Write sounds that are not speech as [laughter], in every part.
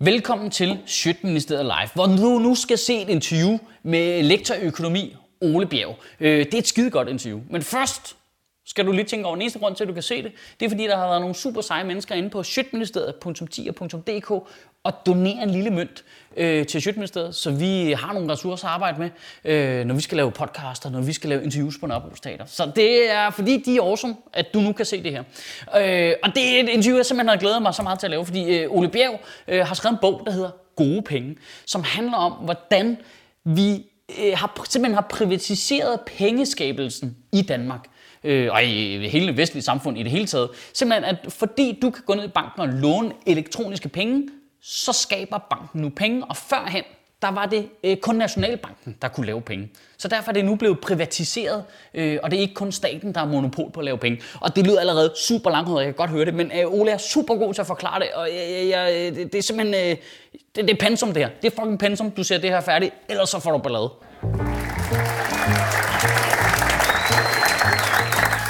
Velkommen til Sjøtministeriet Live, hvor du nu skal se et interview med lektor i økonomi Ole Bjerg. Øh, Det er et skidegodt interview. Men først skal du lige tænke over, den eneste grund til, at du kan se det, det er fordi, der har været nogle super seje mennesker inde på sjøtministeriet.10.dk og donere en lille mønt øh, til Sjøtministeriet, så vi har nogle ressourcer at arbejde med, øh, når vi skal lave podcaster, når vi skal lave interviews på Nørrebro Teater. Så det er fordi, de er awesome, at du nu kan se det her. Øh, og det er et interview, jeg simpelthen har glædet mig så meget til at lave, fordi øh, Ole Bjerg øh, har skrevet en bog, der hedder Gode Penge, som handler om, hvordan vi øh, har, simpelthen har privatiseret pengeskabelsen i Danmark øh, og i hele det vestlige samfund i det hele taget. Simpelthen, at fordi du kan gå ned i banken og låne elektroniske penge, så skaber banken nu penge, og førhen, der var det øh, kun Nationalbanken, der kunne lave penge. Så derfor er det nu blevet privatiseret, øh, og det er ikke kun staten, der har monopol på at lave penge. Og det lyder allerede super langt ud, jeg kan godt høre det, men øh, Ole er super god til at forklare det, og øh, øh jeg, øh, det, det er simpelthen, øh, det, det er pensum det her. Det er fucking pensum, du ser det her færdigt, ellers så får du ballade.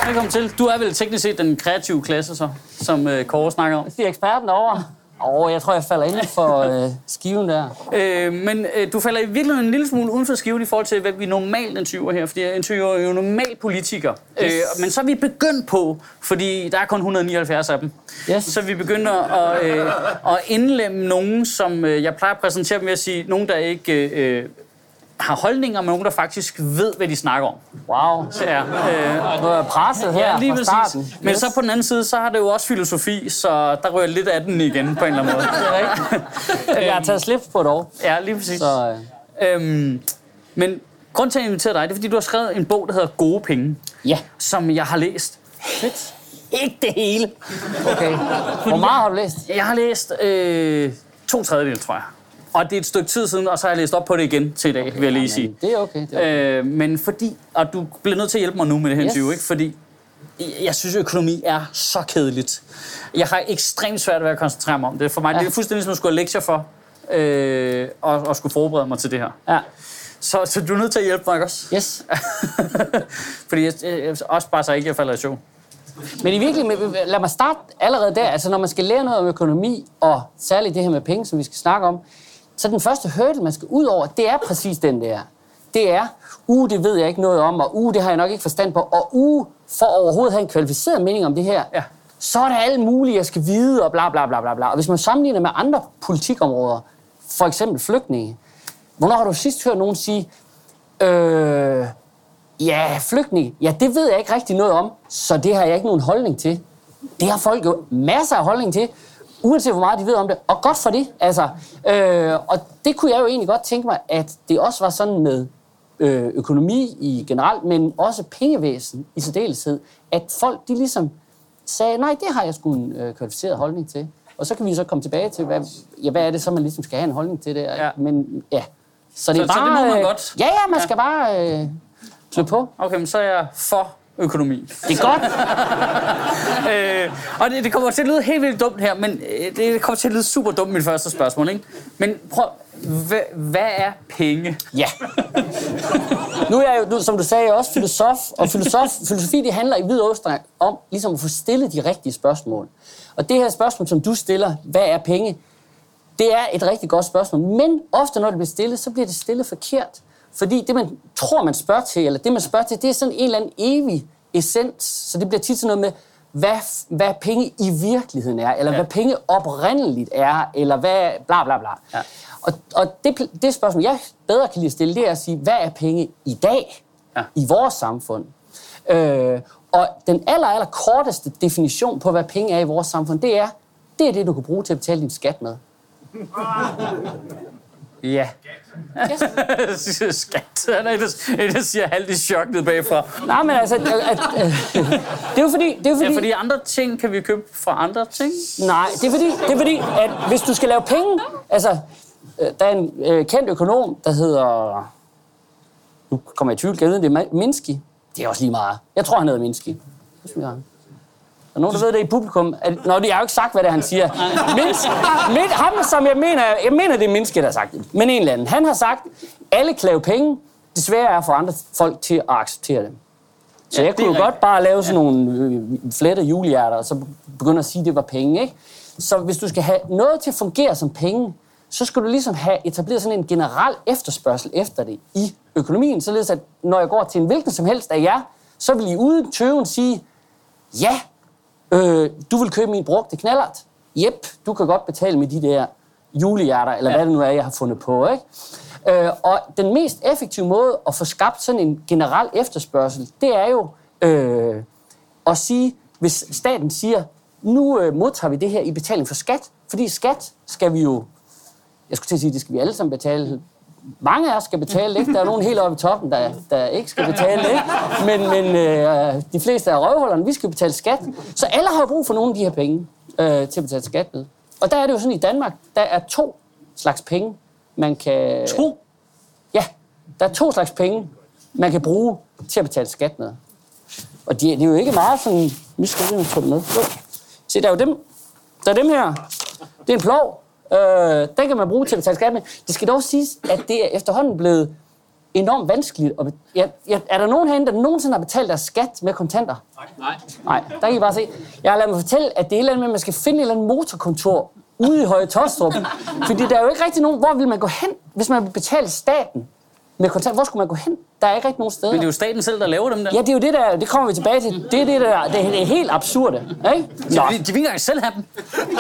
Velkommen til. Du er vel teknisk set den kreative klasse, så, som øh, Kåre snakker om. Det er eksperten over. Åh, jeg tror, jeg falder inden for øh, skiven der. Øh, men øh, du falder i virkeligheden en lille smule uden for skiven i forhold til, hvad vi normalt interviewer her, fordi jeg interviewer jo normalt politikere. Yes. Øh, men så er vi begyndt på, fordi der er kun 179 af dem, Yes. så vi begynder at, øh, at indlemme nogen, som øh, jeg plejer at præsentere dem ved at sige, nogen, der ikke øh, har holdninger, men nogen, der faktisk ved, hvad de snakker om. Wow. Så, ja, øh, Du er presset her Ja, lige fra starten. Men Yes. så på den anden side, så har det jo også filosofi, så der rører lidt af den igen på en eller anden måde. [laughs] Det er rigtigt. Jeg har taget slip på et år. Ja, lige præcis. Så, øh, Øhm, men grund til, at jeg inviterer dig, det er, fordi du har skrevet en bog, der hedder Gode Penge, ja. som jeg har læst. Fedt. Ikke det hele. Okay. [laughs] Hvor meget har du læst? Jeg har læst øh, to tredjedel, tror jeg. Og det er et stykke tid siden, og så har jeg læst op på det igen til i dag, vil jeg lige sige. Men det er okay. Det er okay. Øh, men fordi, og du bliver nødt til at hjælpe mig nu med det her Yes. interview, ikke? fordi jeg synes, økonomi er så kedeligt. Jeg har ekstremt svært ved at koncentrere mig om det. For mig ja. det er fuldstændig som at skulle have lektier for, øh, og, og skulle forberede mig til det her. Ja. Så, så du er nødt til at hjælpe mig, også? Yes. [laughs] fordi jeg, jeg, også bare så ikke, jeg falder i søvn. Men i virkeligheden, lad mig starte allerede der. Altså, når man skal lære noget om økonomi, og særligt det her med penge, som vi skal snakke om, så den første hurdle, man skal ud over, det er præcis den der. Det er, uh, det ved jeg ikke noget om, og uh, det har jeg nok ikke forstand på, og uh, for overhovedet at have en kvalificeret mening om det her, Ja. så er der alt muligt, jeg skal vide, og bla bla bla bla bla. Og hvis man sammenligner med andre politikområder, for eksempel flygtninge, hvornår har du sidst hørt nogen sige, øh, Ja, flygtninge. Ja, det ved jeg ikke rigtig noget om, så det har jeg ikke nogen holdning til. Det har folk jo masser af holdning til, uanset hvor meget de ved om det. Og godt for det, altså. Øh, og det kunne jeg jo egentlig godt tænke mig, at det også var sådan med øh, økonomi i generelt, men også pengevæsen i særdeleshed, at folk de ligesom sagde, nej, det har jeg sgu en øh, kvalificeret holdning til. Og så kan vi så komme tilbage til, hvad, ja, hvad er det så, man ligesom skal have en holdning til det. Ja. Men ja, så det er Så- så bare... det må man øh, godt? Ja, ja, man Ja. skal bare øh, klø på. Okay, men så er jeg for økonomi. Det er godt. [laughs] øh, og det, det kommer til at lyde helt vildt dumt her, men øh, det kommer til at lyde super dumt, mit første spørgsmål. Ikke? Men prøv, hvad, hvad er penge? Ja. Nu er jeg jo, nu, som du sagde, også filosof, og filosof, filosofi det handler i vid udstræk om ligesom at få stillet de rigtige spørgsmål. Og det her spørgsmål, som du stiller, hvad er penge, det er et rigtig godt spørgsmål. Men ofte, når det bliver stillet, så bliver det stillet forkert. Fordi det, man tror, man spørger til, eller det, man spørger til, det er sådan en eller anden evig essens. Så det bliver tit sådan noget med, hvad, hvad penge i virkeligheden er, eller ja. hvad penge oprindeligt er, eller hvad bla bla bla. Ja. Og, og det, det spørgsmål, jeg bedre kan lide at stille, det er at sige, hvad er penge i dag Ja. i vores samfund? Øh, og den aller, aller korteste definition på, hvad penge er i vores samfund, det er, det er det, du kan bruge til at betale din skat med. Ja. Yes. Skat. Han er der siger halvt i chok ned bagfra. Nej, men altså, at, at, øh, det er jo fordi... Det er fordi, Ja, fordi andre ting kan vi købe fra andre ting. Nej, det er fordi, det er fordi at hvis du skal lave penge... Altså, øh, der er en øh, kendt økonom, der hedder... Nu kommer jeg i tvivl, kan jeg vide, det er Minsky. Det er også lige meget. Jeg tror, han hedder Minsky. Det synes jeg. Er der nogen, der ved det i publikum? Er, nå, det har jo ikke sagt, hvad det er, han siger. Mins, min, ham, som jeg mener, jeg mener, det er Minsky, der har sagt det. Men en eller anden. Han har sagt, alle kan lave penge. Det svære er at få andre folk til at acceptere det. Så Ja, jeg er kunne jo godt bare lave sådan nogle øh, flette julehjerter, og så begynde at sige, at det var penge, ikke? så hvis du skal have noget til at fungere som penge, så skal du ligesom have etableret sådan en generel efterspørgsel efter det i økonomien, således at når jeg går til en hvilken som helst af jer, så vil I uden tøven sige, ja, øh, du vil købe min brugte knallert. Jep, du kan godt betale med de der julehjerter, eller ja. hvad det nu er, jeg har fundet på. Ikke? Øh, og den mest effektive måde at få skabt sådan en generel efterspørgsel, det er jo øh, at sige, hvis staten siger, nu øh, modtager vi det her i betaling for skat, fordi skat skal vi jo, jeg skulle til at sige, det skal vi alle sammen betale, mange af os skal betale, ikke? Der er nogen helt oppe i toppen, der, der ikke skal betale, ikke? Men, men øh, de fleste af røvhullerne, vi skal betale skat. Så alle har brug for nogle af de her penge øh, til at betale skat med. Og der er det jo sådan i Danmark, der er to slags penge, man kan... To? Ja, der er to slags penge, man kan bruge til at betale skat med. Og de, det er jo ikke meget sådan... Nu skal jeg lige med. Se, der er jo dem. Der er dem her. Det er en plov. Øh, den kan man bruge til at betale skat med. Det skal dog siges, at det er efterhånden blevet enormt vanskeligt. At bet- ja, ja, er der nogen herinde, der nogensinde har betalt deres skat med kontanter? Nej. Nej, der kan I bare se. Jeg har ladet mig fortælle, at det er et eller andet med, at man skal finde et eller andet motorkontor ude i Høje Tostrup. Fordi der er jo ikke rigtig nogen... Hvor vil man gå hen, hvis man vil betale staten med kontanter? Hvor skulle man gå hen? Der er ikke rigtig nogen steder. Men det er jo staten selv, der laver dem der. Ja, det er jo det der, det kommer vi tilbage til. Det er det der, det er, helt absurde. Ikke? Nå. de, de vil ikke engang selv have dem.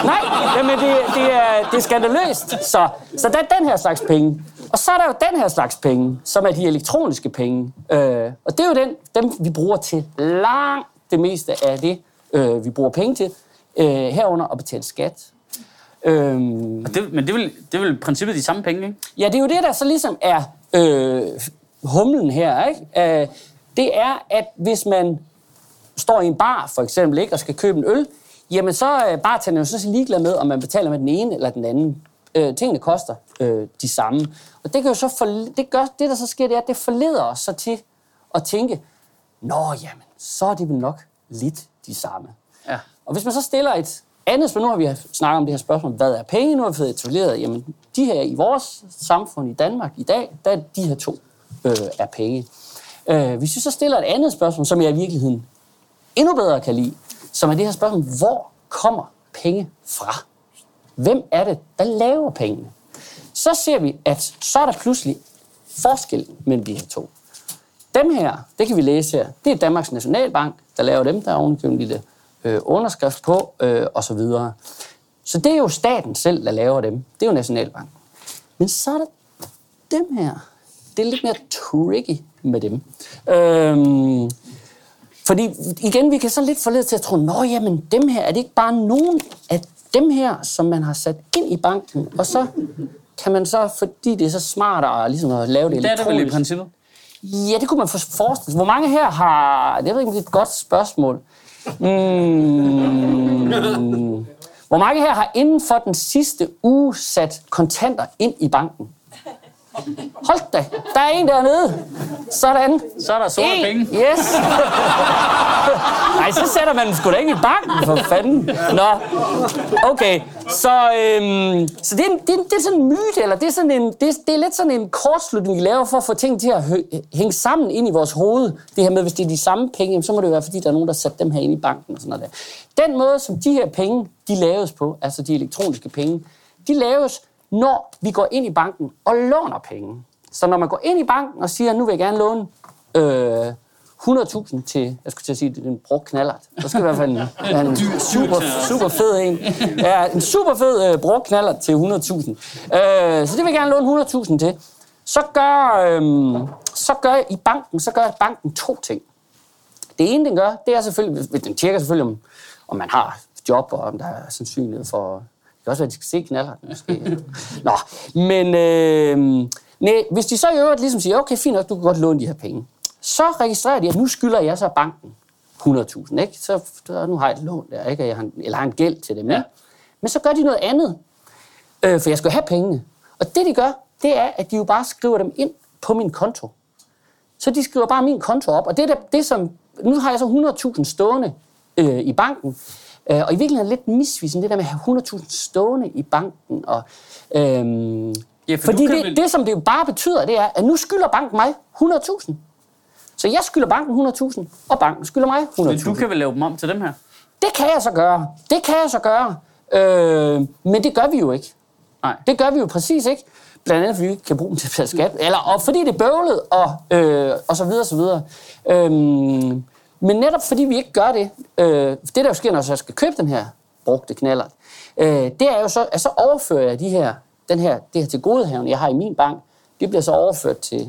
Nej, jamen det, det, er, det er skandaløst. Så, så der er den her slags penge. Og så er der jo den her slags penge, som er de elektroniske penge. Øh, og det er jo den, dem, vi bruger til langt det meste af det, øh, vi bruger penge til. Øh, herunder at betale skat. Øhm, Og Det, men det er, vel, det er vel i princippet de samme penge, ikke? Ja, det er jo det, der så ligesom er øh, humlen her, ikke? Øh, det er, at hvis man står i en bar, for eksempel, ikke, og skal købe en øl, jamen så er bartenderen jo så set ligeglad med, om man betaler med den ene eller den anden. Øh, tingene koster øh, de samme. Og det, kan jo så for, det, gør, det, der så sker, det er, at det forleder os så til at tænke, nå, jamen, så er det vel nok lidt de samme. Ja. Og hvis man så stiller et andet for nu har vi snakket om det her spørgsmål, hvad er penge? Nu har vi fået etableret, jamen de her i vores samfund i Danmark i dag, der er de her to øh, er penge. Øh, hvis vi så stiller et andet spørgsmål, som jeg i virkeligheden endnu bedre kan lide, som er det her spørgsmål, hvor kommer penge fra? Hvem er det, der laver pengene? Så ser vi, at så er der pludselig forskel mellem de her to. Dem her, det kan vi læse her, det er Danmarks Nationalbank, der laver dem, der er ovenikøbet en lille øh, underskrift på, øh, og så videre. Så det er jo staten selv, der laver dem. Det er jo Nationalbank. Men så er der dem her. Det er lidt mere tricky med dem. Øhm, fordi igen, vi kan så lidt forlede til at tro, nå jamen, dem her, er det ikke bare nogen af dem her, som man har sat ind i banken, og så kan man så, fordi det er så smart at, ligesom at lave det Det er det vel i elektronisk. princippet. Ja, det kunne man for- forestille sig. Hvor mange her har... Jeg ved ikke, om det er et godt spørgsmål. Mm, [laughs] hvor mange her har inden for den sidste uge sat kontanter ind i banken? Hold da, der er en dernede. Sådan. Så er der sorte En. penge. Yes. Nej, så sætter man den sgu da ikke i banken, for fanden. Nå, okay. Så, øhm, så det, er, det, er, det er sådan en myte, eller det er, sådan en, det, er, det er lidt sådan en kortslutning, vi laver for at få ting til at hø, hænge sammen ind i vores hoved. Det her med, hvis det er de samme penge, så må det være, fordi der er nogen, der satte dem her ind i banken og sådan noget der. Den måde, som de her penge, de laves på, altså de elektroniske penge, de laves, når vi går ind i banken og låner penge. Så når man går ind i banken og siger, nu vil jeg gerne låne øh, 100.000 til, jeg skulle til at sige, det er en brugt knallert. Så skal i hvert fald en, [laughs] en super, super fed en. Ja, en super fed øh, brugt knallert til 100.000. Øh, så det vil jeg gerne låne 100.000 til. Så gør, øh, så gør i banken, så gør banken to ting. Det ene, den gør, det er selvfølgelig, den tjekker selvfølgelig, om, om man har job, og om der er sandsynlighed for... Det kan også være, at de skal se knaller, måske. Nå, men øh, nej, hvis de så i øvrigt ligesom siger, okay, fint nok, du kan godt låne de her penge, så registrerer de, at nu skylder jeg så banken 100.000, ikke? Så nu har jeg et lån der, ikke? Jeg har en, eller har en gæld til dem, ja. Men så gør de noget andet, øh, for jeg skal have pengene. Og det, de gør, det er, at de jo bare skriver dem ind på min konto. Så de skriver bare min konto op. Og det er der- det, som... Nu har jeg så 100.000 stående øh, i banken. Øh, og i virkeligheden er lidt misvisende, det der med at have 100.000 stående i banken. Og, øhm, Ja, for fordi det, vel- det, som det jo bare betyder, det er, at nu skylder banken mig 100.000. Så jeg skylder banken 100.000, og banken skylder mig 100.000. Men du kan vel lave dem om til dem her? Det kan jeg så gøre. Det kan jeg så gøre. Øh, men det gør vi jo ikke. Nej. Det gør vi jo præcis ikke. Blandt andet, fordi vi ikke kan bruge dem til at betale skat. Eller, og fordi det er bøvlet, og, øh, og så videre, så videre. Øhm, men netop fordi vi ikke gør det, øh, det der jo sker, når jeg skal købe den her brugte knaller, øh, det er jo så, at så overfører jeg de her, den her, det her til godehaven, jeg har i min bank, det bliver så overført til, jeg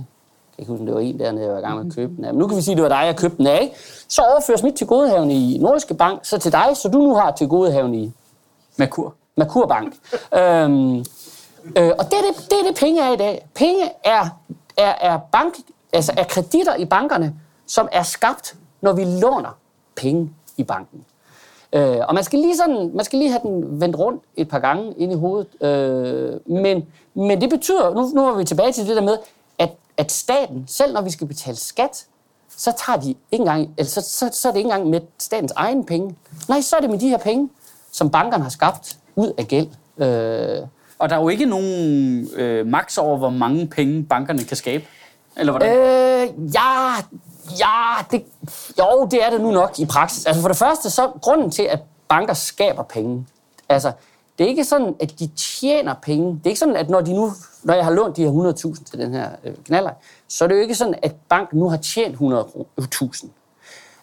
kan ikke huske, det var en dernede, jeg var i gang med at købe den af. Men nu kan vi sige, at det var dig, jeg købte den af. Så overføres mit til godehaven i Nordiske Bank, så til dig, så du nu har til godehaven i Merkur. Merkurbank. øhm, øh, og det er det, det er det, penge er i dag. Penge er, er, er, bank, altså er kreditter i bankerne, som er skabt, når vi låner penge i banken. Øh, og man skal, lige sådan, man skal lige have den vendt rundt et par gange ind i hovedet. Øh, men, men det betyder, nu, nu er vi tilbage til det der med, at, at staten, selv når vi skal betale skat, så tager de ikke engang, eller så, så, så er det ikke engang med statens egen penge. Nej, så er det med de her penge, som bankerne har skabt ud af gæld. Øh, Og der er jo ikke nogen øh, maks over, hvor mange penge bankerne kan skabe. Eller hvordan? Øh, ja, ja, det, jo, det er det nu nok i praksis. Altså for det første, så grunden til, at banker skaber penge, altså, det er ikke sådan, at de tjener penge. Det er ikke sådan, at når, de nu, når jeg har lånt de her 100.000 til den her øh, knaller, så er det jo ikke sådan, at banken nu har tjent 100.000.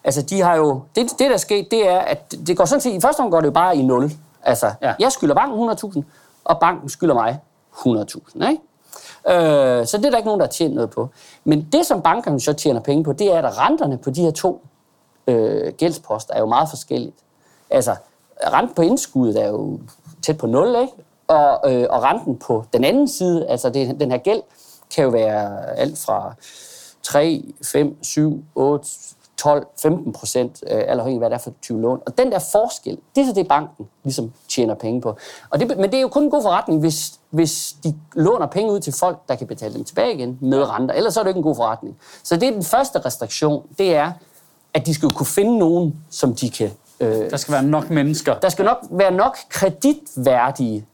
Altså, de har jo... Det, det der sker, det er, at det går sådan set... I første omgang går det jo bare i nul. Altså, ja. jeg skylder banken 100.000, og banken skylder mig 100.000, ikke? Øh, så det er der ikke nogen, der har tjent noget på. Men det, som bankerne så tjener penge på, det er, at renterne på de her to øh, gældsposter er jo meget forskelligt. Altså, renten på indskuddet er jo tæt på 0, ikke? Og, øh, og renten på den anden side, altså det, den her gæld, kan jo være alt fra 3, 5, 7, 8, 12, 15 procent, øh, afhængig af, hvad det er for et type lån. Og den der forskel, det er så det, banken ligesom tjener penge på. Og det, men det er jo kun en god forretning, hvis, hvis de låner penge ud til folk, der kan betale dem tilbage igen med renter. Ellers så er det ikke en god forretning. Så det er den første restriktion, det er, at de skal jo kunne finde nogen, som de kan... Øh, Der skal være nok mennesker. der skal nok være nok kreditværdige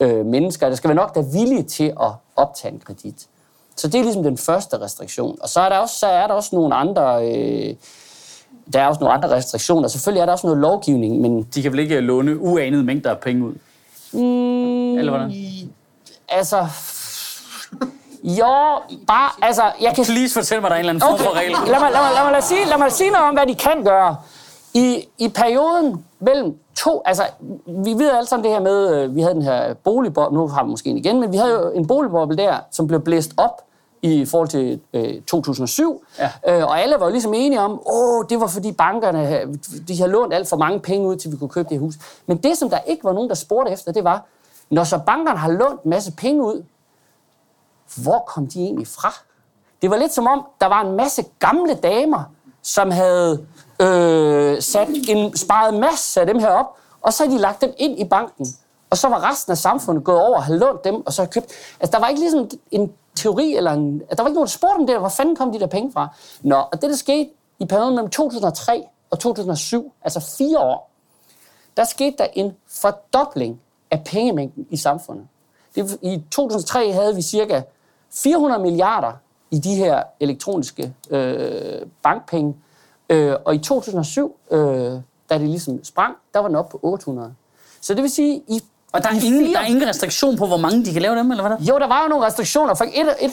øh, mennesker. Der skal være nok, der er villige til at optage en kredit. Så det er ligesom den første restriktion. Og så er der også, så er der også nogle andre... Øh, der er også nogle andre restriktioner. Selvfølgelig er der også noget lovgivning, men De kan vel ikke låne uanede mængder af penge ud? Mm, Eller hvordan? altså... Jo, bare... Altså, jeg kan... Please fortæl mig, der er en eller anden form for regel. Lad mig, lad, mig, lad, mig, lad, sige, lad mig sige noget om, hvad de kan gøre. I, I perioden mellem to... Altså, vi ved alle sammen det her med, øh, vi havde den her boligboble, nu har vi måske en igen, men vi havde jo en boligboble der, som blev blæst op i forhold til øh, 2007. Ja. Øh, og alle var jo ligesom enige om, åh, det var fordi bankerne de havde lånt alt for mange penge ud, til vi kunne købe det hus. Men det, som der ikke var nogen, der spurgte efter, det var, når så bankerne har lånt en masse penge ud, hvor kom de egentlig fra? Det var lidt som om, der var en masse gamle damer, som havde øh, sat en, sparet masse af dem her op, og så havde de lagt dem ind i banken. Og så var resten af samfundet gået over og havde lånt dem, og så havde købt... Altså, der var ikke ligesom en teori, eller en, der var ikke nogen, der spurgte om det, hvor fanden kom de der penge fra? Nå, og det, der skete i perioden mellem 2003 og 2007, altså fire år, der skete der en fordobling af pengemængden i samfundet. Det, I 2003 havde vi cirka 400 milliarder i de her elektroniske øh, bankpenge, øh, og i 2007, øh, da det ligesom sprang, der var den oppe på 800. Så det vil sige, i og der er, ingen, fire- der er ingen restriktion på, hvor mange de kan lave dem, eller hvad der? jo, der var jo nogle restriktioner. For et, et,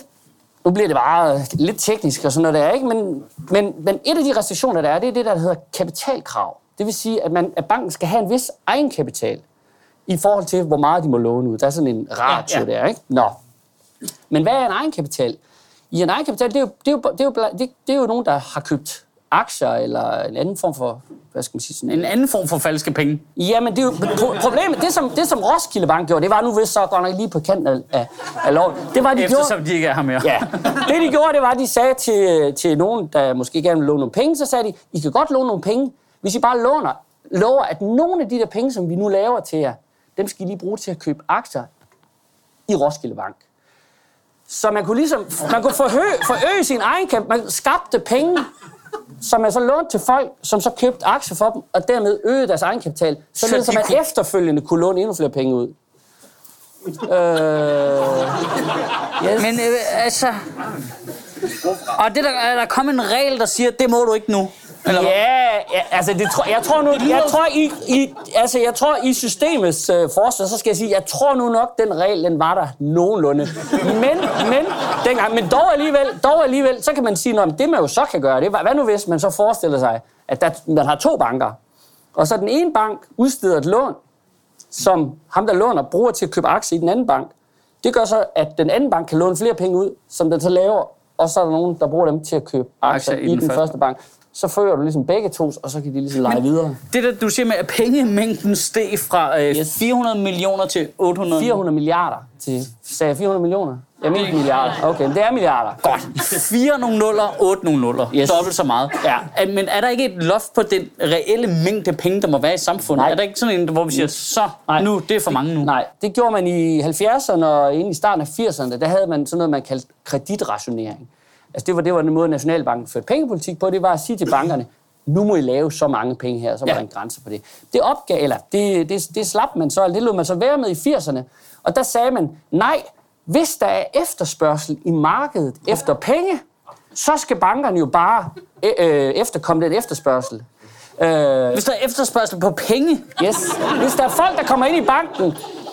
nu bliver det bare lidt teknisk og sådan noget der, ikke? Men, men, men et af de restriktioner, der er, det er det, der hedder kapitalkrav. Det vil sige, at, man, at banken skal have en vis egenkapital i forhold til, hvor meget de må låne ud. Der er sådan en ratio Ja, ja, der, ikke? Nå. Men hvad er en egenkapital? I en egenkapital, det er jo, det er jo, det er jo, det er jo nogen, der har købt aktier eller en anden form for, hvad skal man sige, sådan En anden form for falske penge. Jamen, det er jo problemet. Det som, det, som Roskilde Bank gjorde, det var nu vist så godt nok lige på kanten af, af, af loven. Det var, de gjorde, Eftersom de ikke er her mere. Ja. Det, de gjorde, det var, at de sagde til, til nogen, der måske gerne vil låne nogle penge, så sagde de, I kan godt låne nogle penge, hvis I bare låner, lover, at nogle af de der penge, som vi nu laver til jer, dem skal I lige bruge til at købe aktier i Roskilde Bank. Så man kunne ligesom, man kunne forøge, forøge sin egen kap, man skabte penge, som man så lånte til folk, som så købte aktier for dem, og dermed øgede deres egenkapital, således de at man kunne- efterfølgende kunne låne endnu flere penge ud. Øh, yes. Men øh, altså... Og det der, er der kommet en regel, der siger, det må du ikke nu. Eller? Ja, ja, altså det tror, jeg tror nu, jeg tror i, i, altså jeg tror i systemets øh, forsvar, så skal jeg sige, jeg tror nu nok, den regel, den var der nogenlunde. Men, men, dengang, men dog alligevel, dog alligevel, så kan man sige, at det man jo så kan gøre, det er, hvad nu hvis man så forestiller sig, at der, man har to banker, og så den ene bank udsteder et lån, som ham, der låner, bruger til at købe aktier i den anden bank. Det gør så, at den anden bank kan låne flere penge ud, som den så laver, og så er der nogen, der bruger dem til at købe aktier, i, den, første. første bank. Så fører du ligesom begge to, og så kan de ligesom lege videre. Det der, du siger med, at pengemængden steg fra øh, Yes. 400 millioner til 800 400 milliarder til... Sagde jeg 400 millioner? Jeg mente milliarder. Okay, men det er milliarder. Godt. 4 nogle nuller, 8 nogle nuller. Yes. Dobbelt så meget. Ja. Men er der ikke et loft på den reelle mængde penge, der må være i samfundet? Nej. Er der ikke sådan en, hvor vi siger, så Nej. nu, det er for mange nu? Nej, det gjorde man i 70'erne og ind i starten af 80'erne. Der havde man sådan noget, man kaldte kreditrationering. Altså det var, det var den måde, Nationalbanken førte pengepolitik på. Det var at sige til bankerne, nu må I lave så mange penge her, så var Ja. der en grænse på det. Det opgav, eller det, det, det slap man så, eller det lod man så være med i 80'erne. Og der sagde man, nej, hvis der er efterspørgsel i markedet efter penge, så skal bankerne jo bare øh, øh, efterkomme den efterspørgsel. Øh, Hvis der er efterspørgsel på penge, Yes. Hvis der er folk, der kommer ind i banken,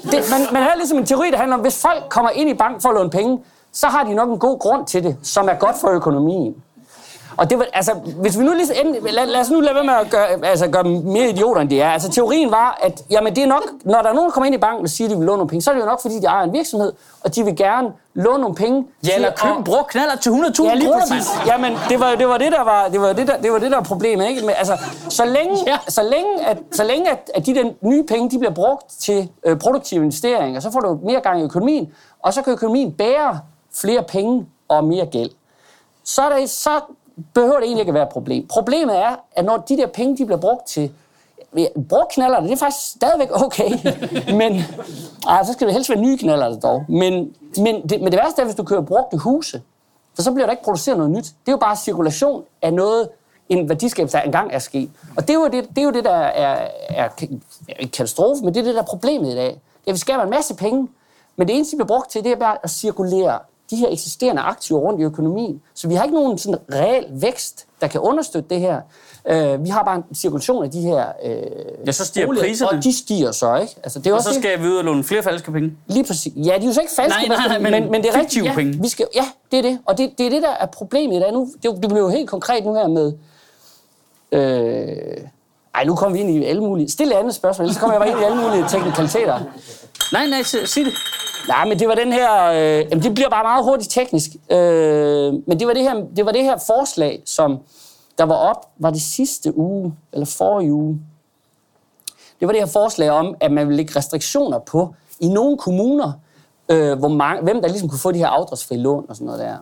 det, man, man har ligesom en teori, der handler om, hvis folk kommer ind i banken for at låne penge, så har de nok en god grund til det, som er godt for økonomien. Og det var, altså, hvis vi nu lige end, lad, lad os nu lade være med at gøre, altså, gøre dem mere idioter, end de er. Altså, teorien var, at jamen, det er nok, når der er nogen, der kommer ind i banken og siger, at de vil låne nogle penge, så er det jo nok, fordi de ejer en virksomhed, og de vil gerne låne nogle penge. ja, eller at- købe en brugt knaller til 100.000 Ja, lige kroner, præcis. Jamen, det var, det var det, der var, det var det, der, det var det, der var problemet, ikke? Men, altså, så længe, ja. så længe, at, så længe at, at de der nye penge, de bliver brugt til øh, produktive investeringer, så får du mere gang i økonomien, og så kan økonomien bære flere penge og mere gæld. Så, er det, så behøver det egentlig ikke at være et problem. Problemet er, at når de der penge, de bliver brugt til brugt knaller, det er faktisk stadigvæk okay. [laughs] men ej, så skal det helst være nye knaller dog. Men, men, det, men det værste er, hvis du kører brugte huse, for så bliver der ikke produceret noget nyt. Det er jo bare cirkulation af noget, en værdiskabelse, der engang er sket. Og det er jo det, det, er jo det der er, er, er en katastrofe, men det er det, der er problemet i dag. Det er, at vi skaber en masse penge, men det eneste, de bliver brugt til, det er bare at cirkulere de her eksisterende aktiver rundt i økonomien. Så vi har ikke nogen sådan reel vækst, der kan understøtte det her. Uh, vi har bare en cirkulation af de her uh, Ja, så stiger boliger, priserne. Og de stiger så, ikke? Altså, det er Og også så det- skal vi ud og låne flere falske penge. Lige præcis. Ja, de er jo så ikke falske, Nej, nej, nej, men men, men det er rigtigt. Ja, penge. vi skal, ja, det er det. Og det, det er det, der er problemet i dag. Nu, det, det bliver jo helt konkret nu her med... Øh, ej, nu kommer vi ind i alle mulige... Stille andet spørgsmål, ellers kommer jeg bare ind i alle mulige teknikaliteter. Nej, nej, sig, sig det. Nej, men det var den her... Øh, jamen, det bliver bare meget hurtigt teknisk. Øh, men det var det, her, det var det her forslag, som der var op, var det sidste uge, eller forrige uge. Det var det her forslag om, at man ville lægge restriktioner på i nogle kommuner, øh, hvor mange, hvem der ligesom kunne få de her afdragsfri lån og sådan noget der.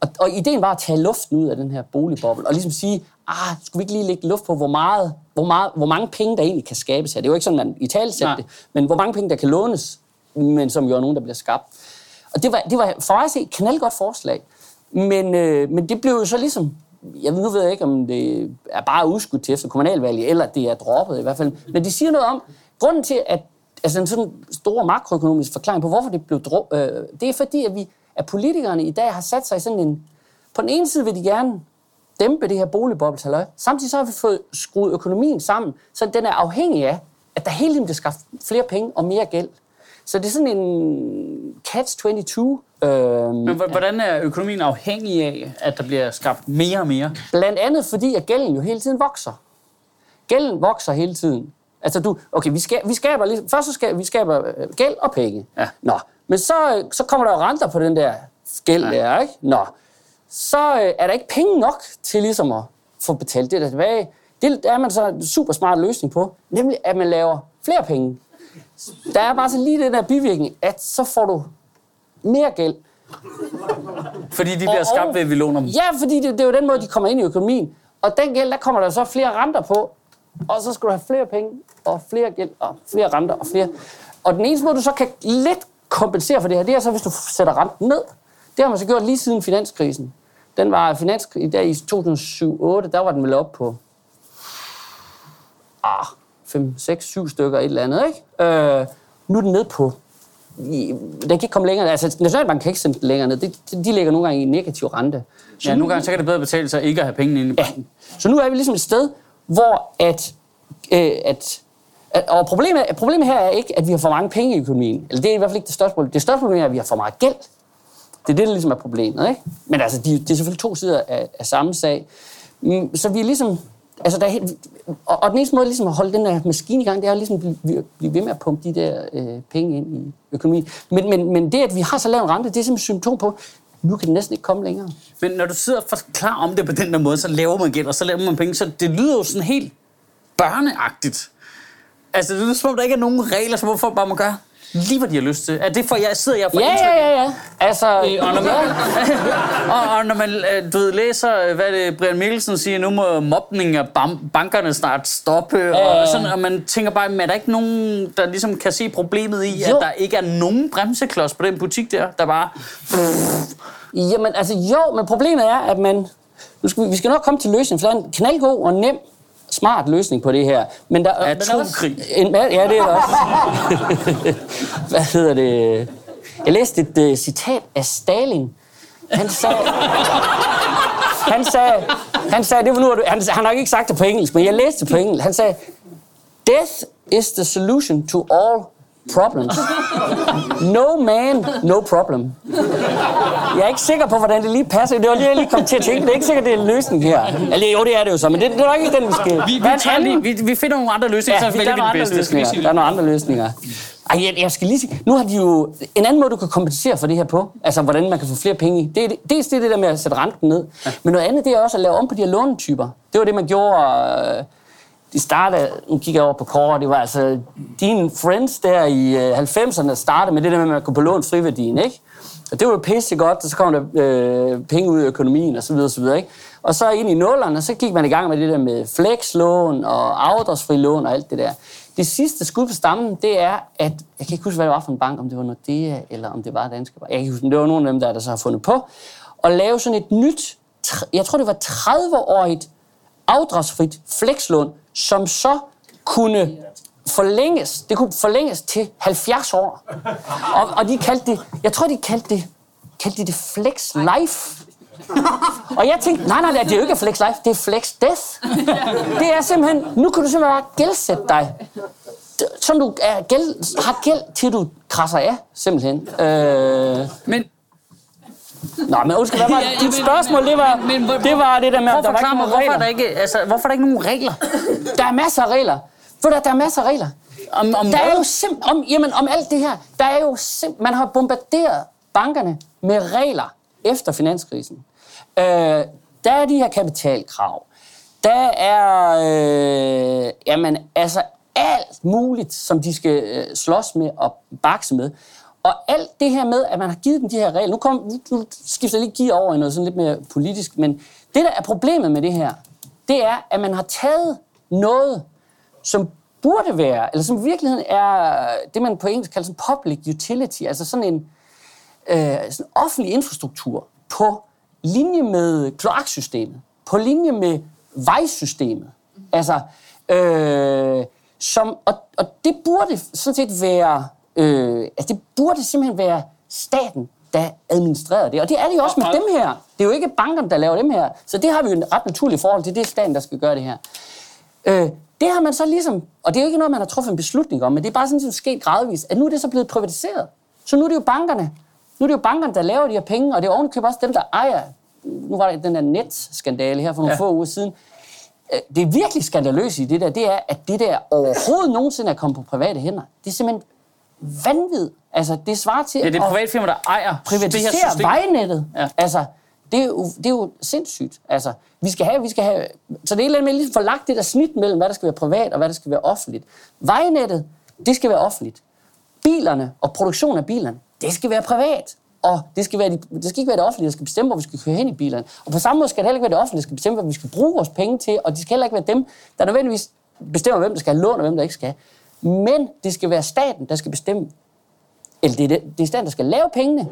Og, og ideen var at tage luften ud af den her boligboble, og ligesom sige, ah, skulle vi ikke lige lægge luft på, hvor, meget, hvor, meget, hvor mange penge, der egentlig kan skabes her. Det er jo ikke sådan, man i tale Nej. det, men hvor mange penge, der kan lånes, men som jo er nogen, der bliver skabt. Og det var, det var for mig at se et knaldgodt forslag. Men, øh, men det blev jo så ligesom, jeg nu ved jeg ikke, om det er bare udskudt til efter kommunalvalget, eller det er droppet i hvert fald. Men det siger noget om, grunden til, at altså en sådan stor makroøkonomisk forklaring på, hvorfor det blev dro- øh, det er fordi, at, vi, at politikerne i dag har sat sig i sådan en... På den ene side vil de gerne dæmpe det her boligbobleshalløj. Samtidig så har vi fået skruet økonomien sammen, så den er afhængig af, at der hele tiden bliver skaffet flere penge og mere gæld. Så det er sådan en catch-22. Øh, Men hvordan er økonomien afhængig af, at der bliver skabt mere og mere? Blandt andet fordi, at gælden jo hele tiden vokser. Gælden vokser hele tiden. Altså du, okay, vi, ska, vi skaber, lige- først så skal, vi skaber øh, gæld og penge. Ja. Nå, men så, øh, så kommer der jo renter på den der gæld ja. der, ikke? Nå, så øh, er der ikke penge nok til ligesom at få betalt det der tilbage. Det er man så en super smart løsning på, nemlig at man laver flere penge. Der er bare så lige den der bivirkning, at så får du mere gæld. Fordi de bliver Og- skabt ved, at vi låner dem. Ja, fordi det, det er jo den måde, de kommer ind i økonomien. Og den gæld, der kommer der så flere renter på. Og så skal du have flere penge, og flere gæld, og flere renter, og flere... Og den eneste måde, du så kan lidt kompensere for det her, det er så, hvis du sætter renten ned. Det har man så gjort lige siden finanskrisen. Den var finanskrig, der i 2007-2008, der var den vel op på ah, 5, 6, 7 stykker, et eller andet, ikke? Øh, nu er den ned på den kan ikke komme længere. Altså, Nationalbanken kan ikke sende den længere ned. De, de ligger nogle gange i negativ rente. Så ja, nogle gange så kan det bedre betale sig ikke at have pengene inde i Ja. banken. Så nu er vi ligesom et sted, hvor at, øh, at, at og problemet, problemet her er ikke, at vi har for mange penge i økonomien. Eller det er i hvert fald ikke det største problem. Det største problem er, at vi har for meget gæld. Det er det, der ligesom er problemet. Ikke? Men altså, de, det er selvfølgelig to sider af, af samme sag. Mm, så vi er ligesom... Altså, der er helt, og, og den eneste måde ligesom at holde den der maskine i gang, det er at ligesom at blive, blive ved med at pumpe de der øh, penge ind i økonomien. Men, men, men det, at vi har så lav en rente, det er simpelthen et symptom på, nu kan det næsten ikke komme længere. Men når du sidder og forklarer om det på den der måde, så laver man gæld, og så laver man penge, så det lyder jo sådan helt børneagtigt. Altså, det er som om, der ikke er nogen regler, så hvorfor bare må gør lige, hvad de har lyst til. Er det for, jeg sidder jeg for Ja, indtryk? ja, ja, ja. Altså, Øh, Og når man, [laughs] og, og når man øh, du ved, læser, øh, hvad det Brian Mikkelsen siger, nu må mobning af bam, bankerne snart stoppe, og, sådan, og man tænker bare, men er der ikke nogen, der ligesom kan se problemet i, at Jo. der ikke er nogen bremseklods på den butik der, der bare... Jamen, altså jo, men problemet er, at man... Nu skal vi, vi skal nok komme til løsningen, for der er en knaldgod og nem, smart løsning på det her. Men der, men der er også Atomkrig. En, ja, det er det også. [laughs] Hvad hedder det? Jeg læste et uh, citat af Stalin. Han sagde... Han sagde, han sagde, det var nu, han, han har ikke sagt det på engelsk, men jeg læste det på engelsk. Han sagde, Death is the solution to all problems. No man, no problem. Jeg er ikke sikker på, hvordan det lige passer. Det var lige, jeg lige kom til at tænke. Det er ikke sikkert, det er en løsning her. Eller jo, det er det jo så, men det, det er nok ikke den, vi skal... Vi, vi, er tager lige, vi, vi finder nogle andre løsninger, Ja, så der vælger er vi nogle den andre bedste. Løsninger. Der er nogle andre løsninger. Ej, jeg, jeg skal lige sige, nu har de jo en anden måde, du kan kompensere for det her på. Altså, hvordan man kan få flere penge i. Det er, det, dels det, er det der med at sætte renten ned. Ja. Men noget andet, det er også at lave om på de her lånetyper. Det var det, man gjorde... Øh, de startede, nu kigger jeg over på Kåre, det var altså dine friends der i øh, 90'erne, startede med det der med, at man kunne på lån friværdien, ikke? Og det var jo pisse godt, og så kom der øh, penge ud af økonomien og så videre, og så videre, ikke? Og så ind i nullerne, så gik man i gang med det der med flexlån og afdragsfri lån og alt det der. Det sidste skud på stammen, det er, at jeg kan ikke huske, hvad det var for en bank, om det var Nordea, eller om det var Danske Bank. Jeg kan ikke huske, det var nogle af dem, der, der så har fundet på, at lave sådan et nyt, jeg tror det var 30-årigt afdragsfrit flekslån, som så kunne forlænges. Det kunne forlænges til 70 år. Og, og de kaldte det, jeg tror, de kaldte det, kaldte de det Flex Life. Og jeg tænkte, nej, nej, nej, det er jo ikke Flex Life, det er Flex Death. Det er simpelthen, nu kan du simpelthen bare gældsætte dig. Som du er gæld, har gæld, til du krasser af, simpelthen. Øh, Men Nå, men undskyld, hvad var Ja, dit men- spørgsmål? Det var, men- men- det var det der med, at der var ikke nogen hvorfor er, regler. der ikke, altså, hvorfor er der ikke nogen regler? Der er masser af regler. Ved du, der er masser af regler. Om, om Der er jo sim- om, jamen, om alt det her. Der er jo sim- man har bombarderet bankerne med regler efter finanskrisen. Øh, der er de her kapitalkrav. Der er øh, jamen, altså alt muligt, som de skal øh, slås med og bakse med. Og alt det her med, at man har givet dem de her regler. Nu, kom, nu, skifter jeg lige gear over i noget sådan lidt mere politisk, men det, der er problemet med det her, det er, at man har taget noget, som burde være, eller som i virkeligheden er det, man på engelsk kalder sådan public utility, altså sådan en øh, sådan offentlig infrastruktur på linje med kloaksystemet, på linje med vejsystemet. Altså, øh, som, og, og det burde sådan set være, øh, altså det burde simpelthen være staten, der administrerer det. Og det er det jo også med dem her. Det er jo ikke bankerne, der laver dem her. Så det har vi jo en ret naturlig forhold til. Det er staten, der skal gøre det her. Øh, det har man så ligesom, og det er jo ikke noget, man har truffet en beslutning om, men det er bare sådan set sket gradvist, at nu er det så blevet privatiseret. Så nu er det jo bankerne. Nu er det jo bankerne, der laver de her penge, og det er ovenikøbet også dem, der ejer. Nu var der den der net-skandale her for nogle ja. få uger siden. Øh, Det er virkelig skandaløst i det der, det er, at det der overhovedet nogensinde er kommet på private hænder. Det er simpelthen vanvid. Altså, det svarer til Ja, det er at- privatfirma, der ejer det her privatisere system. vejnettet. Ja. Altså, det er, jo, det er jo sindssygt. Altså, vi skal have, vi skal have, så det er et eller andet med lige få lagt det der snit mellem, hvad der skal være privat og hvad der skal være offentligt. Vejnettet, det skal være offentligt. Bilerne og produktionen af bilerne, det skal være privat. Og det skal, være de, det skal ikke være det offentlige, der skal bestemme, hvor vi skal køre hen i bilerne. Og på samme måde skal det heller ikke være det offentlige, der skal bestemme, hvad vi skal bruge vores penge til. Og det skal heller ikke være dem, der nødvendigvis bestemmer, hvem der skal have lån og hvem der ikke skal. Men det skal være staten, der skal bestemme, eller det er, det, er staten, der skal lave pengene,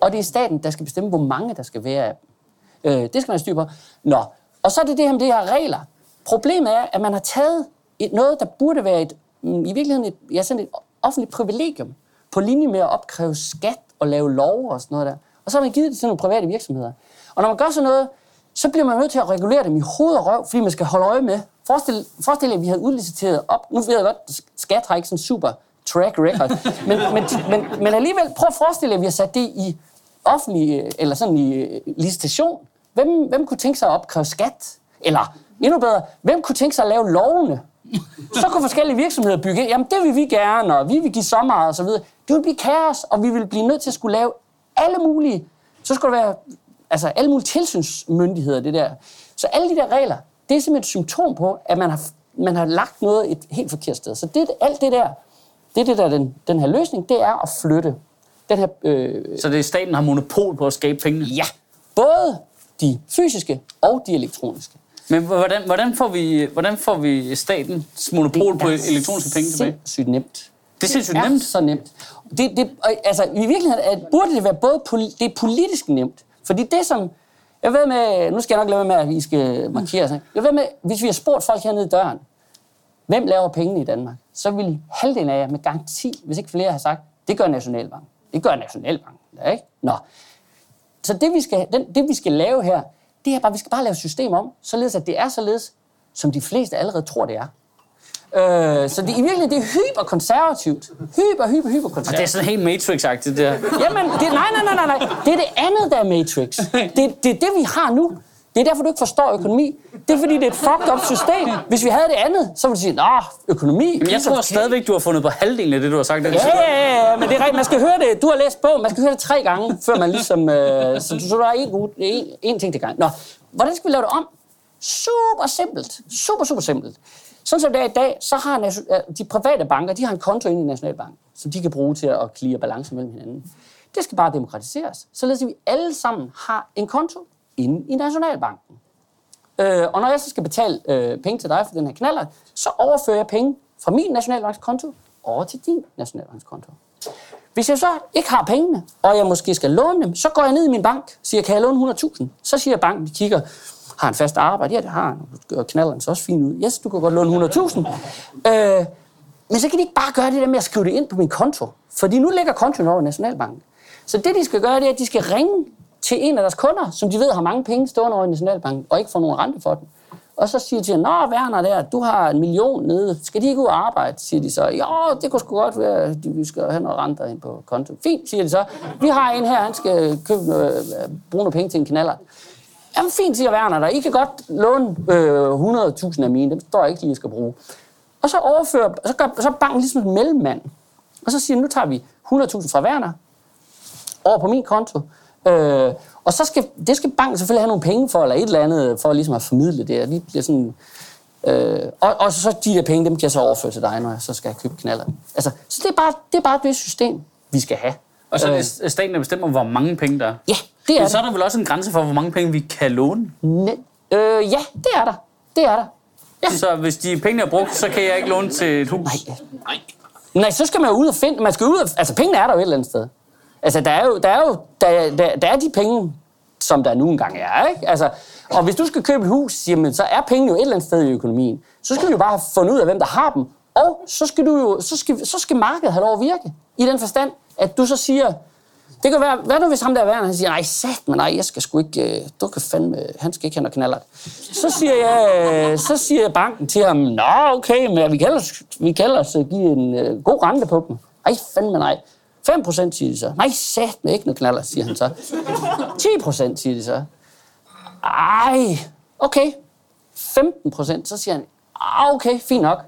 og det er staten, der skal bestemme, hvor mange der skal være af dem. Øh, det skal man styre på. Nå, og så er det det her med de her regler. Problemet er, at man har taget et, noget, der burde være et, mm, i virkeligheden et, ja, sådan et offentligt privilegium på linje med at opkræve skat og lave lov og sådan noget der. Og så har man givet det til nogle private virksomheder. Og når man gør sådan noget, så bliver man nødt til at regulere dem i hoved og røv, fordi man skal holde øje med. Forestil, forestil jer, at vi havde udliciteret op. Nu ved jeg godt, skat har ikke sådan super track record. [laughs] men, men, men, men alligevel, prøv at forestille jer, at vi har sat det i offentlig, eller sådan i øh, licitation. Hvem, hvem kunne tænke sig at opkræve skat? Eller endnu bedre, hvem kunne tænke sig at lave lovene? Så kunne forskellige virksomheder bygge. Jamen, det vil vi gerne, og vi vil give så meget, og så videre. Det vil blive kaos, og vi vil blive nødt til at skulle lave alle mulige... Så skulle der være altså, alle mulige tilsynsmyndigheder, det der. Så alle de der regler, det er simpelthen et symptom på, at man har, man har lagt noget et helt forkert sted. Så det, alt det der, det er det der, den, den her løsning, det er at flytte den her... Øh, Så det er staten har monopol på at skabe pengene? ja, både de fysiske og de elektroniske. Men hvordan, hvordan, får vi, hvordan får vi statens monopol på elektroniske penge tilbage? sindssygt nemt. Det er sindssygt er nemt. så nemt. Det, det, altså, I virkeligheden at burde det være både poli, det er politisk nemt. Fordi det som... Jeg ved med... Nu skal jeg nok lade med, at vi skal øh, markere sig. Jeg ved med, hvis vi har spurgt folk hernede i døren, hvem laver pengene i Danmark? Så vil halvdelen af jer med garanti, hvis ikke flere har sagt, det gør Nationalbanken. Det gør Nationalbanken. Ja, ikke? Nå. Så det vi, skal, den, det, vi skal lave her, det er bare, vi skal bare lave et system om, således at det er således, som de fleste allerede tror, det er. Øh, så det, i virkeligheden, det er hyperkonservativt. Hyper, hyper, hyperkonservativt. Og det er sådan helt Matrix-agtigt, det der. Jamen, det, nej, nej, nej, nej, nej. Det er det andet, der er Matrix. Det, det er det, vi har nu. Det er derfor, du ikke forstår økonomi. Det er, fordi det er et fucked up system. Hvis vi havde det andet, så ville du sige, nå, økonomi... Men jeg tror cake." stadigvæk, du har fundet på halvdelen af det, du har sagt. Ja, ja, ja, ja, men det er rigtigt. Man skal høre det. Du har læst bogen. Man skal høre det tre gange, før man ligesom... Øh, så, så der er en, en, en ting til gang. Nå, hvordan skal vi lave det om? Super simpelt. Super, super simpelt. Sådan som det er i dag, så har de private banker, de har en konto inde i Nationalbanken, som de kan bruge til at klire balance mellem hinanden. Det skal bare demokratiseres, således at vi alle sammen har en konto inde i Nationalbanken. Øh, og når jeg så skal betale øh, penge til dig for den her knaller, så overfører jeg penge fra min nationalbankskonto over til din nationalbankskonto. Hvis jeg så ikke har pengene, og jeg måske skal låne dem, så går jeg ned i min bank, siger, kan jeg låne 100.000? Så siger banken, de kigger, har han fast arbejde? Ja, det har han. Og knalderen så også fint ud. Yes, du kan godt låne 100.000. Øh, men så kan de ikke bare gøre det der med at skrive det ind på min konto. Fordi nu ligger kontoen over i Nationalbanken. Så det, de skal gøre, det er, at de skal ringe til en af deres kunder, som de ved har mange penge stående over i Nationalbanken, og ikke får nogen rente for den. Og så siger de til Nå, Werner der, du har en million nede. Skal de ikke ud og arbejde? Siger de så. Jo, det kunne sgu godt være, at vi skal have noget renter ind på konto. Fint, siger de så. Vi har en her, han skal købe noget, øh, bruge nogle penge til en knaller. Jamen fint, siger Werner der. I kan godt låne øh, 100.000 af mine. Dem står jeg ikke lige, jeg skal bruge. Og så overfører, så gør så banken ligesom en mellemmand. Og så siger de, nu tager vi 100.000 fra Werner, over på min konto. Øh, og så skal, det skal banken selvfølgelig have nogle penge for, eller et eller andet, for ligesom at formidle det. Og de bliver sådan, øh, og, og så de der penge, dem kan jeg så overføre til dig, når jeg så skal købe knaller. Altså, så det er, bare, det er bare det system, vi skal have. Og så er Øh, det staten, der bestemmer, hvor mange penge der er. Ja, det er Men så er der vel også en grænse for, hvor mange penge vi kan låne. Ne- øh, ja, det er der. Det er der. Ja. Så hvis de penge er brugt, så kan jeg ikke låne til et hus. Nej. Nej, så skal man jo ud og finde... Man skal ud og, altså, pengene er der jo et eller andet sted. Altså, der er jo, der er jo der, der, der er de penge, som der nu engang er, ikke? Altså, og hvis du skal købe et hus, jamen, så er pengene jo et eller andet sted i økonomien. Så skal vi jo bare have fundet ud af, hvem der har dem. Og så skal, du jo, så skal, så skal markedet have lov at virke. I den forstand, at du så siger... Det kan være, hvad nu hvis ham der er han siger, nej, sat, men nej, jeg skal sgu ikke, øh, du kan fandme, han skal ikke have noget knaller. Så siger jeg, øh, så siger banken til ham, nå, okay, men vi kan ellers, vi kan ellers øh, give en øh, god rente på dem. Ej, fandme nej. 5 procent, siger de så. Nej, sat med ikke noget knaller, siger han så. [laughs] 10 procent, siger de så. Ej, okay. 15 procent, så siger han, ah, okay, fint nok.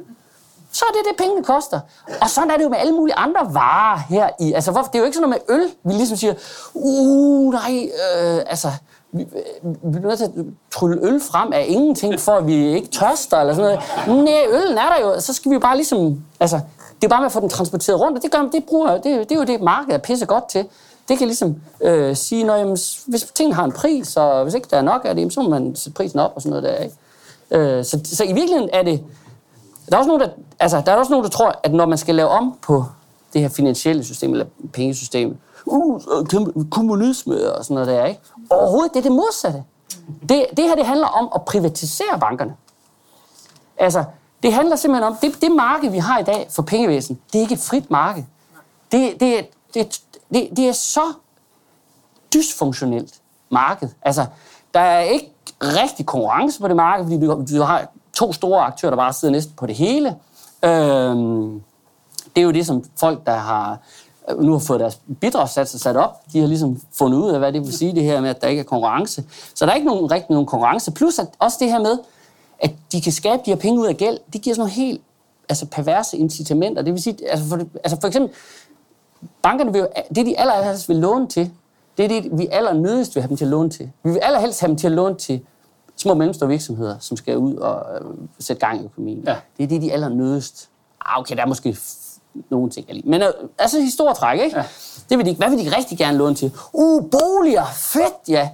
Så er det det, pengene koster. Og sådan er det jo med alle mulige andre varer her i. Altså, hvorfor? det er jo ikke sådan noget med øl. Vi ligesom siger, uh, nej, øh, altså, vi, øh, vi bliver nødt til at trylle øl frem af ingenting, for at vi ikke tørster eller sådan noget. Nej, øllen er der jo. Så skal vi jo bare ligesom, altså, det er bare med at få den transporteret rundt, og det, gør, det, bruger, det, det er jo det, markedet er pisse godt til. Det kan ligesom øh, sige, når, jamen, hvis tingene har en pris, og hvis ikke der er nok af det, jamen, så må man sætte prisen op og sådan noget der. Ikke? Øh, så, så i virkeligheden er det, der er, også nogen, der, altså, der er også nogen, der tror, at når man skal lave om på det her finansielle system, eller pengesystem, uh, kommunisme og sådan noget der, ikke? Overhovedet, det er det modsatte. Det, det her, det handler om at privatisere bankerne. Altså, det handler simpelthen om, det, det marked, vi har i dag for pengevæsen, det er ikke et frit marked. det, det, det, det, det er så dysfunktionelt marked. Altså, der er ikke rigtig konkurrence på det marked, fordi du, du har to store aktører, der bare sidder næsten på det hele. Øh, det er jo det, som folk, der har øh, nu har fået deres bidragssatser sat op, de har ligesom fundet ud af, hvad det vil sige, det her med, at der ikke er konkurrence. Så der er ikke nogen, rigtig nogen konkurrence. Plus at også det her med, at de kan skabe de her penge ud af gæld, det giver sådan nogle helt altså perverse incitamenter. Det vil sige, altså for, altså for eksempel, bankerne vil jo, det de allerhelst vil låne til, det er det, vi allernødigst vil have dem til at låne til. Vi vil allerhelst have dem til at låne til små og mellemstore virksomheder, som skal ud og øh, sætte gang i økonomien. Ja. Det er det, de allernødigst. Ah, okay, der er måske nogle ting, jeg lige. Men øh, altså historietræk, ikke? Ja. Det vil de, hvad vil de rigtig gerne låne til? Uh, boliger, fedt, ja.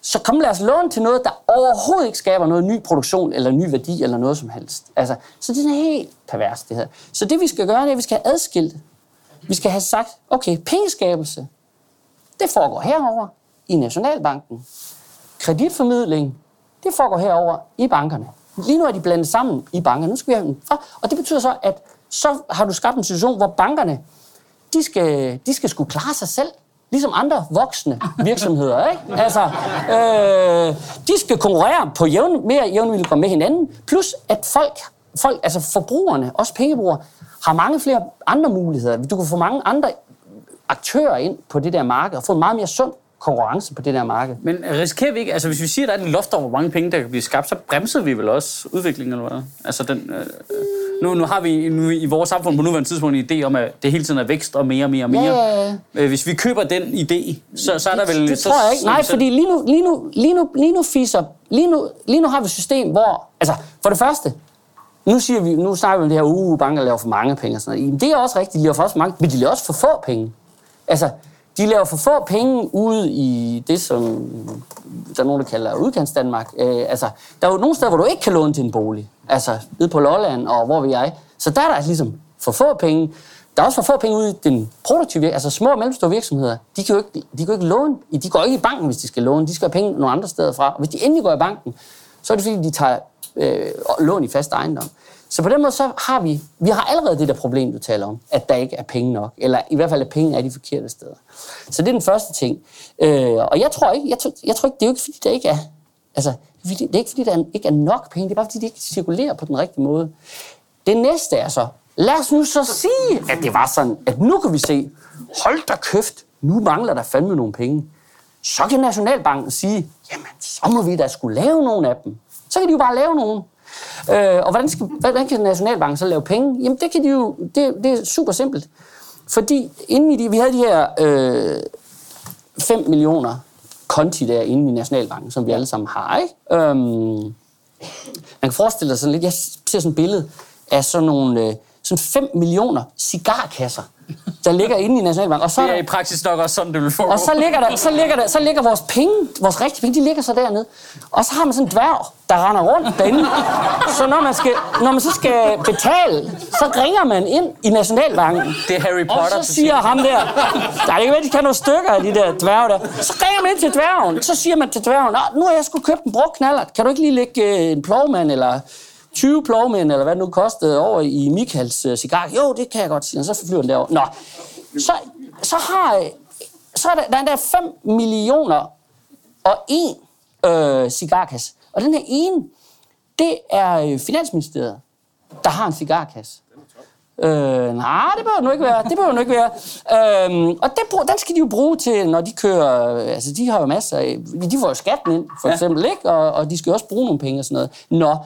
Så kom lad os låne til noget, der overhovedet ikke skaber noget ny produktion, eller ny værdi, eller noget som helst. Altså, så det er helt pervers, det her. Så det vi skal gøre, det er, at vi skal have adskilt. Vi skal have sagt, okay, pengeskabelse, det foregår herover i Nationalbanken. Kreditformidling, det foregår herover i bankerne. Lige nu er de blandet sammen i bankerne. Nu skal vi have Og det betyder så, at så har du skabt en situation, hvor bankerne, de skal, de skal skulle klare sig selv. Ligesom andre voksne virksomheder, [laughs] ikke? Altså, øh, de skal konkurrere på jævn, mere jævnvilkår med hinanden. Plus, at folk, folk, altså forbrugerne, også pengebrugere, har mange flere andre muligheder. Du kan få mange andre aktører ind på det der marked og få en meget mere sund konkurrence på det der marked. Men risikerer vi ikke, altså hvis vi siger, at der er en loft over, hvor mange penge, der kan blive skabt, så bremser vi vel også udviklingen, eller hvad? Altså den, øh, nu, nu har vi nu i vores samfund på nuværende tidspunkt en idé om, at det hele tiden er vækst og mere og mere og mere. Ja, ja, ja. Hvis vi køber den idé, så, så er der vel... Det så, tror jeg ikke. Nej, fordi lige nu, lige nu, lige nu, lige nu fiser... Lige nu, lige nu har vi et system, hvor... Altså, for det første, nu, siger vi, nu snakker vi om det her, uh, banker laver for mange penge og sådan noget. Det er også rigtigt, de laver for også mange, men de laver også for få penge. Altså, de laver for få penge ude i det, som der er nogen, der kalder udkants Danmark. Øh, altså, der er jo nogle steder, hvor du ikke kan låne til en bolig. Altså, nede på Lolland og hvor vi er. Så der er der ligesom for få penge. Der er også for få penge ude i den produktive altså små og mellemstore virksomheder. De kan jo ikke, de kan jo ikke låne. De går ikke i banken, hvis de skal låne. De skal have penge nogle andre steder fra. Og hvis de endelig går i banken, så er det fordi, de tager øh, lån i fast ejendom. Så på den måde, så har vi, vi har allerede det der problem, du taler om, at der ikke er penge nok, eller i hvert fald, at penge er de forkerte steder. Så det er den første ting. Øh, og jeg tror ikke, jeg tror, jeg tror ikke, det er jo ikke, fordi der ikke er, altså, det er ikke, fordi der ikke er nok penge, det er bare, fordi de ikke cirkulerer på den rigtige måde. Det næste er så, lad os nu så sige, at det var sådan, at nu kan vi se, hold da køft, nu mangler der fandme nogle penge. Så kan Nationalbanken sige, jamen, så må vi da skulle lave nogle af dem. Så kan de jo bare lave nogle. Øh, og hvordan, skal, hvordan kan Nationalbanken så lave penge? Jamen, det kan de jo, det, det er super simpelt. Fordi inden i de, vi havde de her øh, 5 millioner konti der inde i Nationalbanken, som vi alle sammen har, ikke? Øhm, man kan forestille sig sådan lidt, jeg ser sådan et billede af sådan nogle, øh, sådan 5 millioner cigarkasser, der ligger inde i Nationalbanken. Og så det er, i praksis nok også sådan, det vil få. Og så ligger, der, så, ligger der, så ligger vores penge, vores rigtige penge, de ligger så dernede. Og så har man sådan en dværg, der render rundt derinde. Så når man, skal, når man så skal betale, så ringer man ind i Nationalbanken. Det er Harry Potter. Og så siger ham der, der det kan være, de kan nogle stykker af de der dværge der. Så ringer man ind til dværgen. Så siger man til dværgen, nu har jeg sgu købt en brugt knaller. Kan du ikke lige lægge øh, en plovmand eller 20 plovmænd, eller hvad det nu kostede, over i Michaels uh, cigar. Jo, det kan jeg godt sige. Og så flyver den derover. Nå, så, så har så er der, der er der 5 millioner og en øh, cigarkasse. Og den her ene, det er øh, Finansministeriet, der har en cigarkasse. Øh, nej, det behøver nu ikke være. Det behøver nu ikke være. Øhm, og den, den skal de jo bruge til, når de kører... Altså, de har jo masser af... De får jo skatten ind, for eksempel, ja. ikke? Og, og de skal også bruge nogle penge og sådan noget. Nå,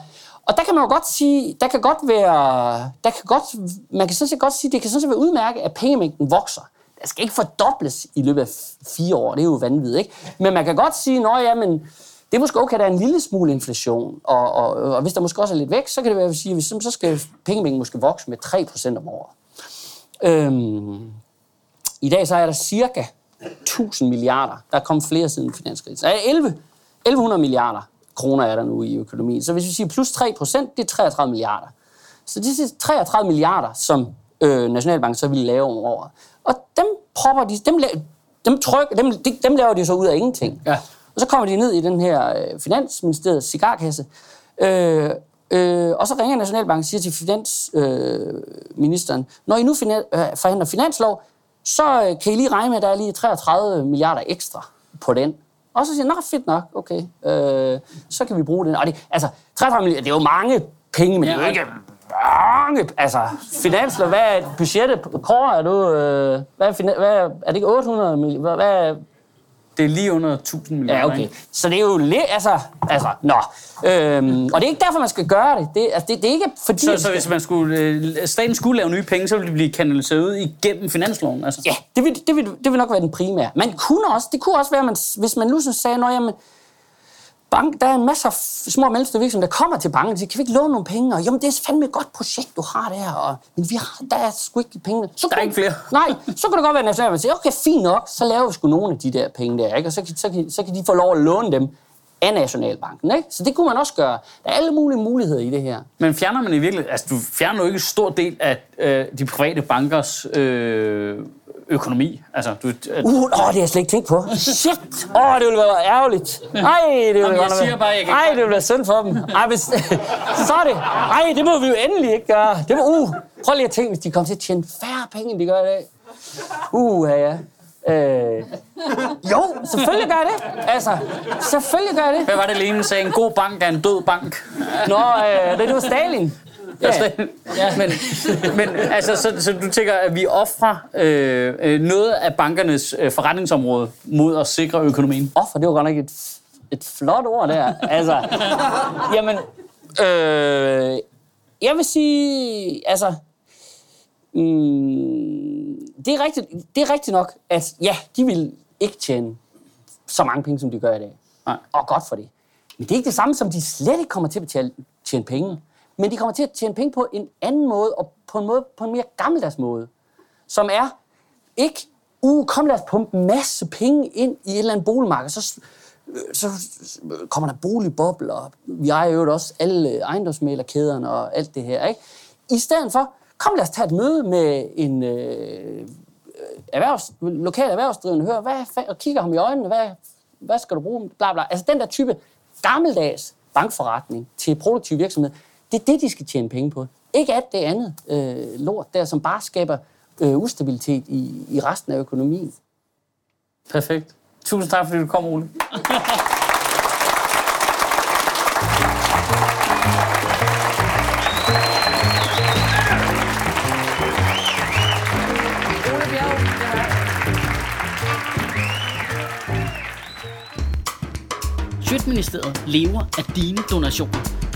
og der kan man jo godt sige, der kan godt være, der kan godt, man kan sådan set godt sige, det kan sådan set være udmærket, at pengemængden vokser. Det skal ikke fordobles i løbet af fire år, det er jo vanvittigt, ikke? Men man kan godt sige, at ja, men det er måske okay, at der er en lille smule inflation, og, og, og hvis der måske også er lidt vækst, så kan det være, at sige, at så skal pengemængden måske vokse med 3% om året. Øhm, I dag så er der cirka 1000 milliarder. Der er kommet flere siden finanskrisen. Der er 11, 1100 milliarder kroner er der nu i økonomien. Så hvis vi siger plus 3 procent, det er 33 milliarder. Så det er 33 milliarder, som øh, Nationalbanken så ville lave om året. Og dem propper de, dem, dem, tryk, dem, de, dem laver de så ud af ingenting. Ja. Og så kommer de ned i den her øh, finansministeriets cigarkasse, øh, øh, og så ringer Nationalbanken og siger til finansministeren, øh, når I nu finan, øh, forhandler finanslov, så øh, kan I lige regne med, at der er lige 33 milliarder ekstra på den. Og så siger jeg, nå, fedt nok, okay, øh, så kan vi bruge den. Og det, altså, 33 milliarder, det er jo mange penge, men ja, det er jo ikke mange, altså, finanslov, hvad er budgettet? Kåre, er du, øh, hvad, er, hvad er, det ikke 800 milliarder? Hvad, hvad Det er lige under 1000 milliarder. Ja, okay. ikke? Så det er jo lidt, altså, altså, nå. Øhm, og det er ikke derfor, man skal gøre det. Det, altså, det, det er ikke fordi... Så, så hvis man skulle, øh, staten skulle lave nye penge, så ville de blive kanaliseret ud igennem finansloven? Altså. Ja, det vil, det, vil, det vil nok være den primære. Man kunne også, det kunne også være, man, hvis man nu sådan sagde, at jamen, bank, der er en masse af små og mellemstore virksomheder, der kommer til banken og siger, kan vi ikke låne nogle penge? Og jamen, det er fandme et godt projekt, du har der. Og, men vi har, der er sgu ikke penge. Så Der er ikke flere. [laughs] Nej, så kunne det godt være, at nationalbanken siger, okay, fint nok, så laver vi sgu nogle af de der penge der, ikke? og så, kan- så, kan, så kan de få lov at låne dem af Nationalbanken. Ikke? Så det kunne man også gøre. Der er alle mulige muligheder i det her. Men fjerner man i virkeligheden... Altså, du fjerner jo ikke en stor del af øh, de private bankers øh, økonomi. Altså, du, at, Uh, åh, det har jeg slet ikke tænkt på. Shit! Åh, det ville være ærgerligt. Nej, det ville jeg godt nok siger bare, jeg kan Ej, det ville være synd for dem. Ej, hvis... [laughs] så er det. Ej, det må vi jo endelig ikke gøre. Det må... Uh, prøv lige at tænke, hvis de kommer til at tjene færre penge, end de gør i dag. Uh, ja, ja. Øh, jo, selvfølgelig gør jeg det. Altså, selvfølgelig gør jeg det. hvad var det, Lenin sagde? En god bank er en død bank. Nå, øh, det var Stalin. Ja. Ja. [laughs] Men, men altså, så, så du tænker, at vi offrer øh, øh, noget af bankernes øh, forretningsområde mod at sikre økonomien? Offer, det var godt nok et, et flot ord der. Altså, [laughs] jamen, øh, jeg vil sige, altså, mm, det, er rigtigt, det er rigtigt nok, at ja, de vil ikke tjene så mange penge, som de gør i dag. Nej. Og godt for det. Men det er ikke det samme, som de slet ikke kommer til at betale, tjene penge. Men de kommer til at tjene penge på en anden måde, og på en, måde, på en mere gammeldags måde. Som er ikke, uh, kom lad os pumpe en masse penge ind i et eller andet boligmarked, så, øh, så kommer der boligbobler, og vi ejer jo også alle ejendomsmælerkæderne og alt det her, ikke? I stedet for, kom lad os tage et møde med en øh, øh erhvervs, lokal erhvervsdrivende, hør, hvad, og kigger ham i øjnene, hvad, hvad skal du bruge, bla bla. Altså den der type gammeldags bankforretning til produktiv virksomhed, det er det, de skal tjene penge på. Ikke alt det andet øh, lort der, som bare skaber øh, ustabilitet i, i resten af økonomien. Perfekt. Tusind tak, fordi du kom, Ole. Er Sjøtministeriet lever af dine donationer.